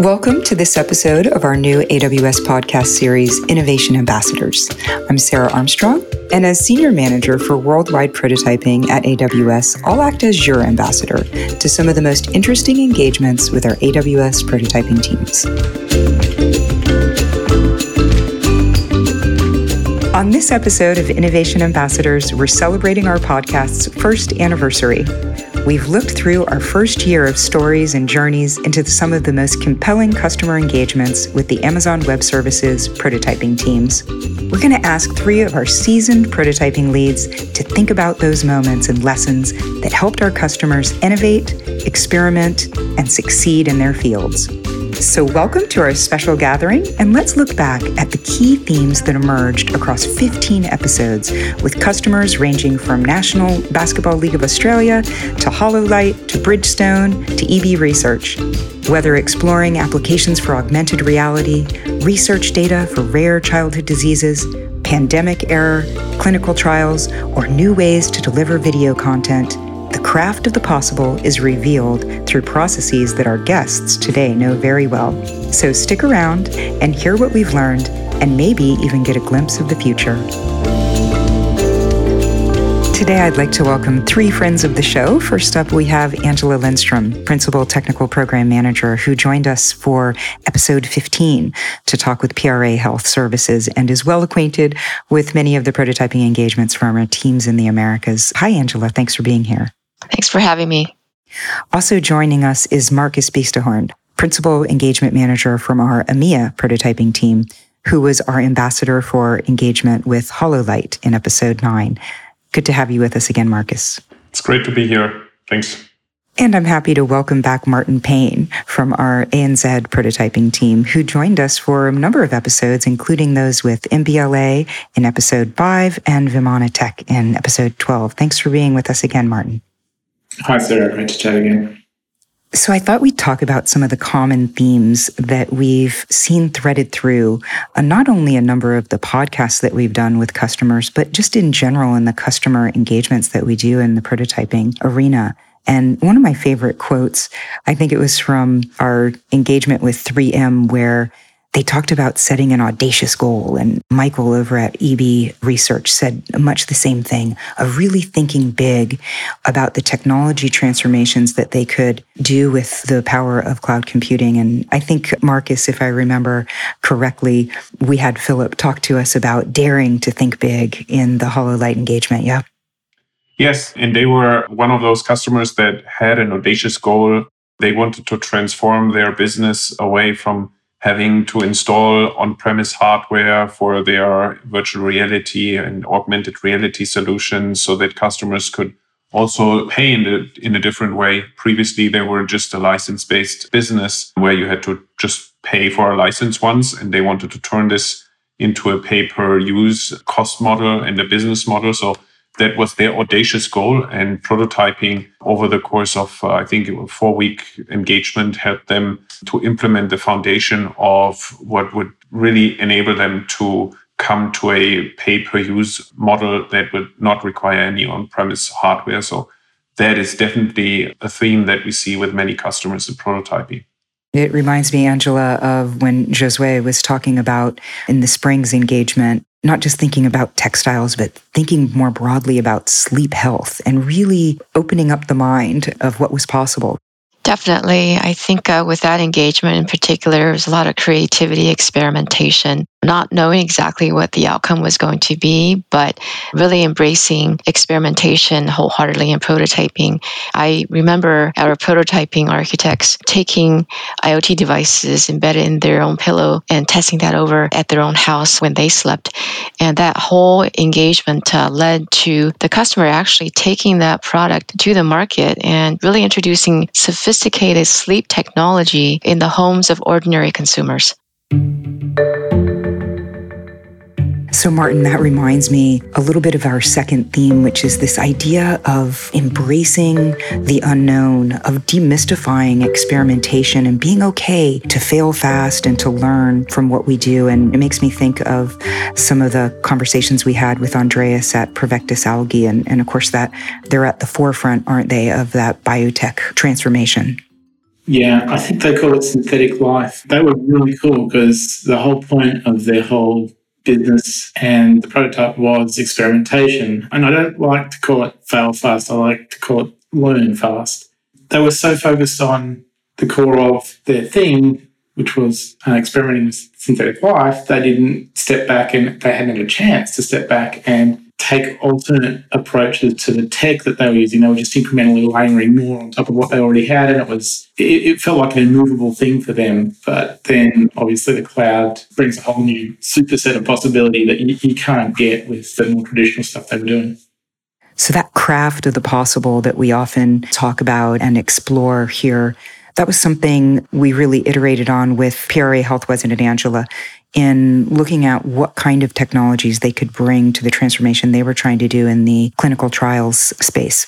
Welcome to this episode of our new AWS podcast series, Innovation Ambassadors. I'm Sarah Armstrong, and as Senior Manager for Worldwide Prototyping at AWS, I'll act as your ambassador to some of the most interesting engagements with our AWS prototyping teams. On this episode of Innovation Ambassadors, we're celebrating our podcast's first anniversary. We've looked through our first year of stories and journeys into some of the most compelling customer engagements with the Amazon Web Services prototyping teams. We're going to ask three of our seasoned prototyping leads to think about those moments and lessons that helped our customers innovate, experiment, and succeed in their fields. So, welcome to our special gathering, and let's look back at the key themes that emerged across 15 episodes with customers ranging from National Basketball League of Australia to HoloLight to Bridgestone to EB Research. Whether exploring applications for augmented reality, research data for rare childhood diseases, pandemic error, clinical trials, or new ways to deliver video content, the craft of the possible is revealed through processes that our guests today know very well. So stick around and hear what we've learned and maybe even get a glimpse of the future. Today, I'd like to welcome three friends of the show. First up, we have Angela Lindstrom, Principal Technical Program Manager, who joined us for episode 15 to talk with PRA Health Services and is well acquainted with many of the prototyping engagements from our teams in the Americas. Hi, Angela. Thanks for being here. Thanks for having me. Also joining us is Marcus Beestehorn, Principal Engagement Manager from our EMEA prototyping team, who was our ambassador for engagement with HoloLight in episode nine. Good to have you with us again, Marcus. It's great to be here. Thanks. And I'm happy to welcome back Martin Payne from our ANZ prototyping team, who joined us for a number of episodes, including those with NBLA in episode 5 and Vimana Tech in episode 12. Thanks for being with us again, Martin. Hi, Sarah. Great to chat again. So, I thought we'd talk about some of the common themes that we've seen threaded through uh, not only a number of the podcasts that we've done with customers, but just in general in the customer engagements that we do in the prototyping arena. And one of my favorite quotes, I think it was from our engagement with 3M, where they talked about setting an audacious goal. And Michael over at EB Research said much the same thing of really thinking big about the technology transformations that they could do with the power of cloud computing. And I think, Marcus, if I remember correctly, we had Philip talk to us about daring to think big in the HoloLight engagement. Yeah. Yes. And they were one of those customers that had an audacious goal. They wanted to transform their business away from having to install on-premise hardware for their virtual reality and augmented reality solutions so that customers could also pay in a, in a different way. Previously, they were just a license-based business where you had to just pay for a license once, and they wanted to turn this into a pay-per-use cost model and a business model. So that was their audacious goal and prototyping over the course of uh, i think a four week engagement helped them to implement the foundation of what would really enable them to come to a pay per use model that would not require any on premise hardware. So that is definitely a theme that we see with many customers in prototyping. It reminds me, Angela, of when Josue was talking about in the Springs engagement not just thinking about textiles, but thinking more broadly about sleep health and really opening up the mind of what was possible. Definitely. I think uh, with that engagement in particular, there was a lot of creativity, experimentation, not knowing exactly what the outcome was going to be, but really embracing experimentation wholeheartedly and prototyping. I remember our prototyping architects taking IoT devices embedded in their own pillow and testing that over at their own house when they slept. And that whole engagement uh, led to the customer actually taking that product to the market and really introducing sophisticated sleep technology in the homes of ordinary consumers. So, Martin, that reminds me a little bit of our second theme, which is this idea of embracing the unknown, of demystifying experimentation and being okay to fail fast and to learn from what we do. And it makes me think of some of the conversations we had with Andreas at Provectus Algae. And, and of course, that they're at the forefront, aren't they, of that biotech transformation? Yeah, I think they call it synthetic life. That was really cool because the whole point of their whole business and the prototype was experimentation. And I don't like to call it fail fast, I like to call it learn fast. They were so focused on the core of their thing, which was uh, experimenting with synthetic life, they didn't step back and they hadn't had a chance to step back and take alternate approaches to the tech that they were using. They were just incrementally layering more on top of what they already had, and it was it, it, felt like an immovable thing for them. But then, obviously, the cloud brings a whole new superset of possibility that you, you can't get with the more traditional stuff they were doing. So that craft of the possible that we often talk about and explore here. That was something we really iterated on with PRA Health Resident Angela in looking at what kind of technologies they could bring to the transformation they were trying to do in the clinical trials space.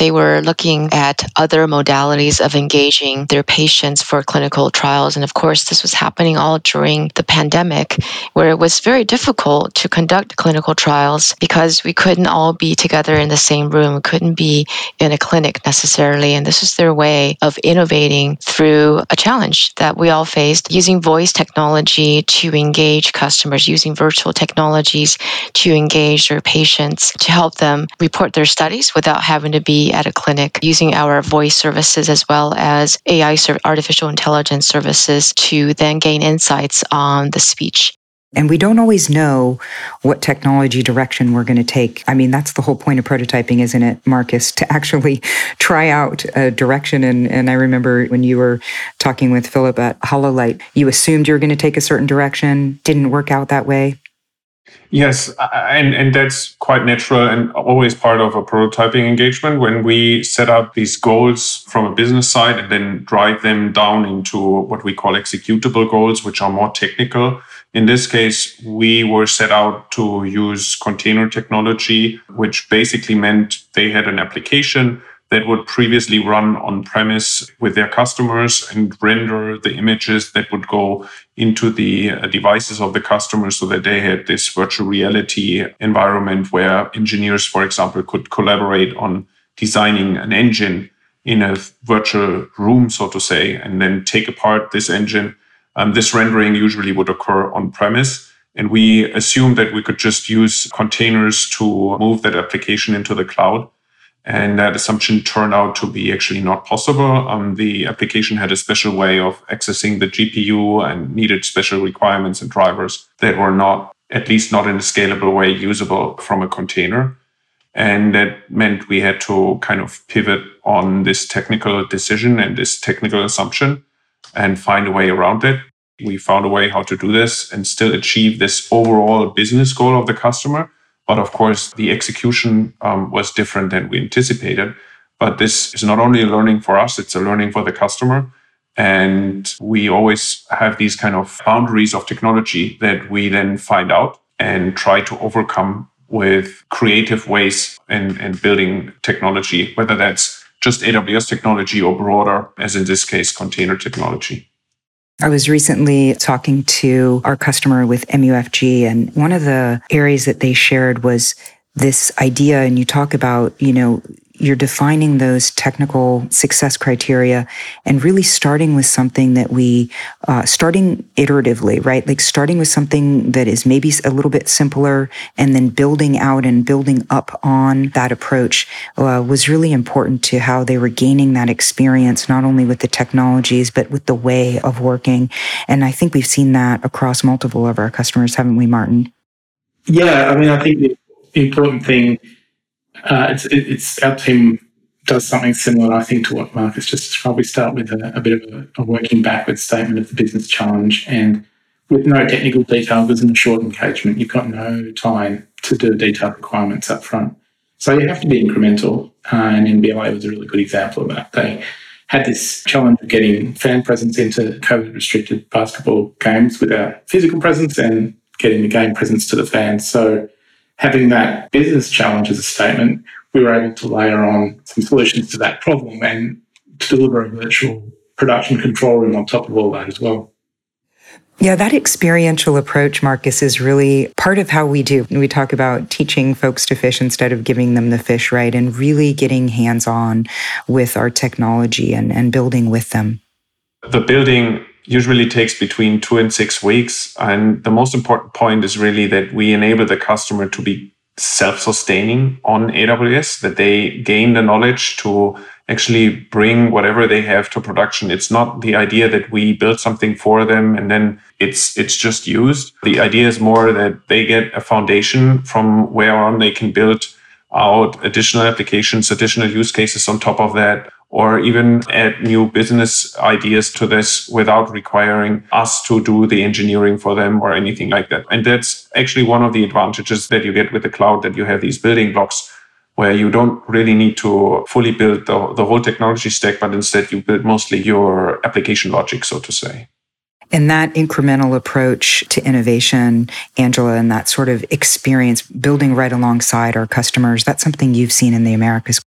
They were looking at other modalities of engaging their patients for clinical trials. And of course, this was happening all during the pandemic, where it was very difficult to conduct clinical trials because we couldn't all be together in the same room, couldn't be in a clinic necessarily. And this was their way of innovating through a challenge that we all faced using voice technology to engage customers, using virtual technologies to engage their patients, to help them report their studies without having to be at a clinic using our voice services as well as AI, artificial intelligence services to then gain insights on the speech. And we don't always know what technology direction we're going to take. I mean, that's the whole point of prototyping, isn't it, Marcus? To actually try out a direction. And, and I remember when you were talking with Philip at HoloLight, you assumed you were going to take a certain direction, didn't work out that way. Yes, and, and that's quite natural and always part of a prototyping engagement when we set up these goals from a business side and then drive them down into what we call executable goals, which are more technical. In this case, we were set out to use container technology, which basically meant they had an application that would previously run on premise with their customers and render the images that would go into the uh, devices of the customers so that they had this virtual reality environment where engineers, for example, could collaborate on designing an engine in a virtual room, so to say, and then take apart this engine. Um, this rendering usually would occur on premise. And we assumed that we could just use containers to move that application into the cloud. And that assumption turned out to be actually not possible. Um, the application had a special way of accessing the GPU and needed special requirements and drivers that were not, at least not in a scalable way, usable from a container. And that meant we had to kind of pivot on this technical decision and this technical assumption and find a way around it. We found a way how to do this and still achieve this overall business goal of the customer but of course, the execution um, was different than we anticipated. But this is not only a learning for us, it's a learning for the customer. And we always have these kind of boundaries of technology that we then find out and try to overcome with creative ways and, and building technology, whether that's just AWS technology or broader, as in this case, container technology. I was recently talking to our customer with MUFG, and one of the areas that they shared was this idea. And you talk about, you know, you're defining those technical success criteria and really starting with something that we uh, starting iteratively right? Like starting with something that is maybe a little bit simpler and then building out and building up on that approach uh, was really important to how they were gaining that experience not only with the technologies but with the way of working. And i think we've seen that across multiple of our customers haven't we martin? Yeah i mean i think the important thing uh, it's, it's our team does something similar, I think, to what Marcus just described. We start with a, a bit of a, a, working backwards statement of the business challenge, and with no technical detail, in a short engagement, you've got no time to do detailed requirements up front. So you have to be incremental, uh, and NBLA was a really good example of that. They had this challenge of getting fan presence into COVID restricted basketball games without physical presence and getting the game presence to the fans. So having that business challenge as a statement, we were able to layer on some solutions to that problem and to deliver a virtual production control room on top of all that as well. Yeah, that experiential approach, Marcus, is really part of how we do. We talk about teaching folks to fish instead of giving them the fish, right? And really getting hands on with our technology and, and building with them. The building usually takes between two and six weeks. And the most important point is really that we enable the customer to be self sustaining on AWS, that they gain the knowledge to actually bring whatever they have to production. It's not the idea that we build something for them and then it's it's just used. The idea is more that they get a foundation from where on they can build out additional applications, additional use cases on top of that, or even add new business ideas to this without requiring us to do the engineering for them or anything like that. And that's actually one of the advantages that you get with the cloud that you have these building blocks where you don't really need to fully build the, the whole technology stack, but instead you build mostly your application logic, so to say. And that incremental approach to innovation, Angela, and that sort of experience building right alongside our customers, that's something you've seen in the Americas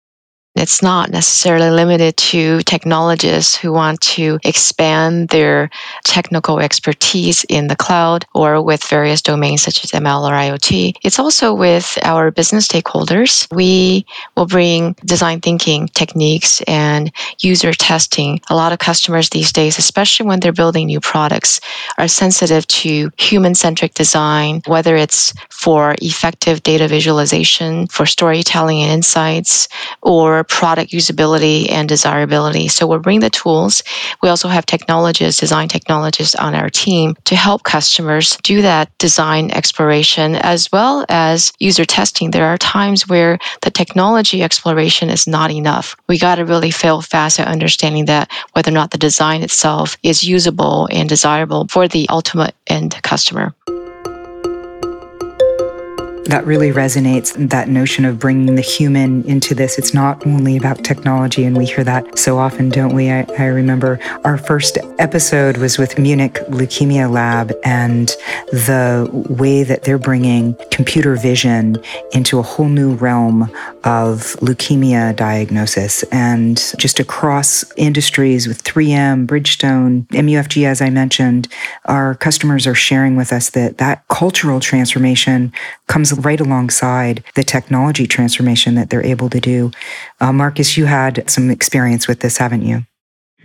it's not necessarily limited to technologists who want to expand their technical expertise in the cloud or with various domains such as ML or IoT. It's also with our business stakeholders. We will bring design thinking techniques and user testing. A lot of customers these days, especially when they're building new products, are sensitive to human centric design, whether it's for effective data visualization, for storytelling and insights, or product usability and desirability. So we'll bring the tools. We also have technologists, design technologists on our team to help customers do that design exploration as well as user testing. There are times where the technology exploration is not enough. We got to really fail fast at understanding that whether or not the design itself is usable and desirable for the ultimate end customer that really resonates that notion of bringing the human into this. It's not only about technology and we hear that so often don't we? I, I remember our first episode was with munich leukemia lab and the way that they're bringing computer vision into a whole new realm of leukemia diagnosis. And just across industries with 3m bridgestone mufg as i mentioned our customers are sharing with us that that cultural transformation comes right alongside the technology transformation that they're able to do. Uh, Marcus, you had some experience with this, haven't you?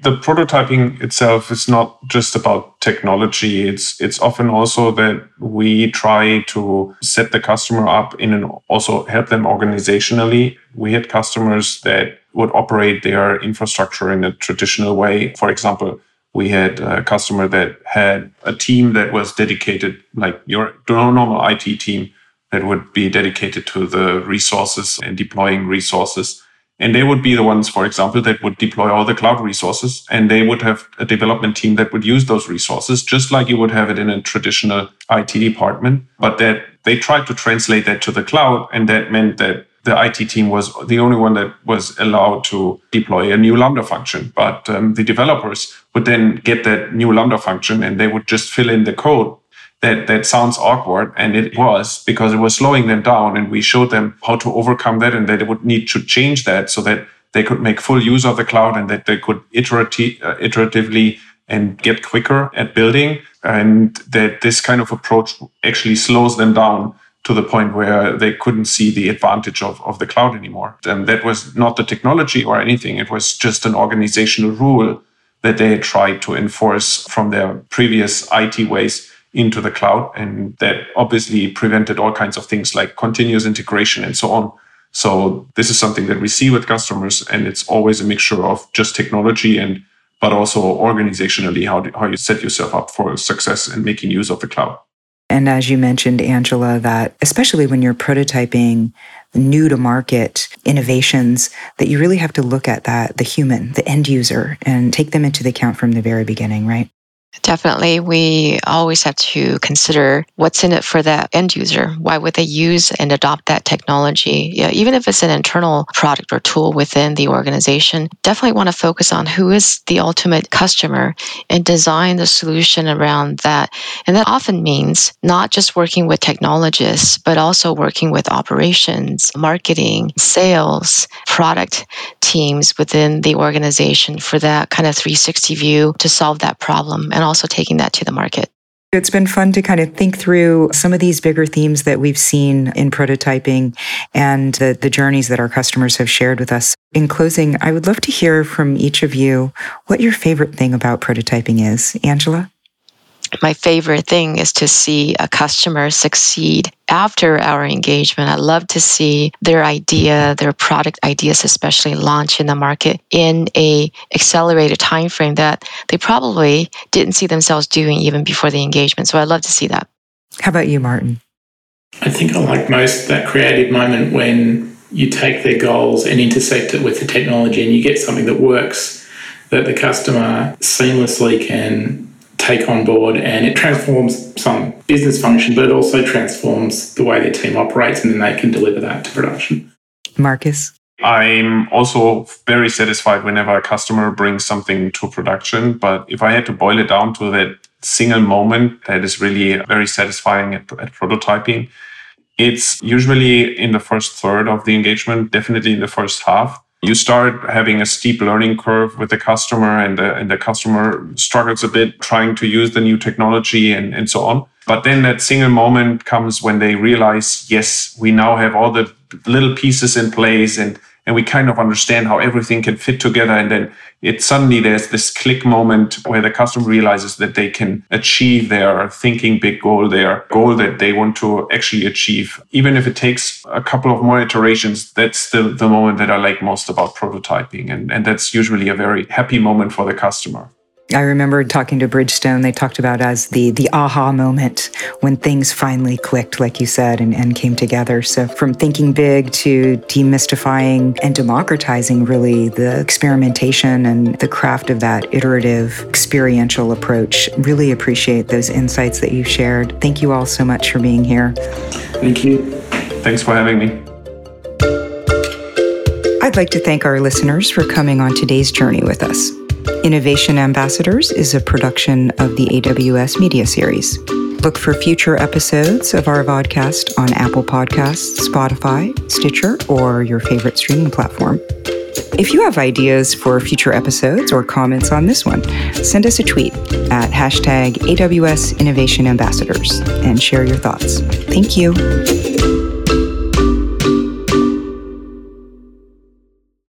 The prototyping itself is not just about technology. It's it's often also that we try to set the customer up in and also help them organizationally. We had customers that would operate their infrastructure in a traditional way. For example, we had a customer that had a team that was dedicated, like your normal IT team, that would be dedicated to the resources and deploying resources. And they would be the ones, for example, that would deploy all the cloud resources and they would have a development team that would use those resources, just like you would have it in a traditional IT department. But that they tried to translate that to the cloud. And that meant that the IT team was the only one that was allowed to deploy a new Lambda function. But um, the developers would then get that new Lambda function and they would just fill in the code that that sounds awkward and it was because it was slowing them down and we showed them how to overcome that and that they would need to change that so that they could make full use of the cloud and that they could iterative, uh, iteratively and get quicker at building and that this kind of approach actually slows them down to the point where they couldn't see the advantage of, of the cloud anymore. And that was not the technology or anything. It was just an organizational rule that they tried to enforce from their previous IT ways into the cloud. And that obviously prevented all kinds of things like continuous integration and so on. So this is something that we see with customers, and it's always a mixture of just technology and but also organizationally how, do, how you set yourself up for success and making use of the cloud. And as you mentioned, Angela, that especially when you're prototyping new to market innovations, that you really have to look at that, the human, the end user, and take them into the account from the very beginning, right? Definitely, we always have to consider what's in it for the end user. Why would they use and adopt that technology? Yeah, even if it's an internal product or tool within the organization, definitely want to focus on who is the ultimate customer and design the solution around that. And that often means not just working with technologists, but also working with operations, marketing, sales, product teams within the organization for that kind of 360 view to solve that problem and also taking that to the market. It's been fun to kind of think through some of these bigger themes that we've seen in prototyping and the, the journeys that our customers have shared with us. In closing, I would love to hear from each of you what your favorite thing about prototyping is. Angela? My favorite thing is to see a customer succeed after our engagement. I love to see their idea, their product ideas especially launch in the market in a accelerated time frame that they probably didn't see themselves doing even before the engagement. So I love to see that. How about you, Martin? I think I like most that creative moment when you take their goals and intersect it with the technology and you get something that works that the customer seamlessly can take on board and it transforms some business function, but it also transforms the way their team operates and then they can deliver that to production. Marcus? I'm also very satisfied whenever a customer brings something to production. But if I had to boil it down to that single moment that is really very satisfying at, at prototyping, it's usually in the first third of the engagement, definitely in the first half you start having a steep learning curve with the customer and the, and the customer struggles a bit trying to use the new technology and, and so on. But then that single moment comes when they realize, yes, we now have all the little pieces in place and and we kind of understand how everything can fit together. And then it suddenly there's this click moment where the customer realizes that they can achieve their thinking big goal, their goal that they want to actually achieve. Even if it takes a couple of more iterations, that's the, the moment that I like most about prototyping. And, and that's usually a very happy moment for the customer. I remember talking to Bridgestone, they talked about as the the aha moment when things finally clicked, like you said, and, and came together. So from thinking big to demystifying and democratizing really the experimentation and the craft of that iterative experiential approach. Really appreciate those insights that you've shared. Thank you all so much for being here. Thank you. Thanks for having me. I'd like to thank our listeners for coming on today's journey with us. Innovation Ambassadors is a production of the AWS Media Series. Look for future episodes of our podcast on Apple Podcasts, Spotify, Stitcher, or your favorite streaming platform. If you have ideas for future episodes or comments on this one, send us a tweet at hashtag AWS Innovation Ambassadors and share your thoughts. Thank you.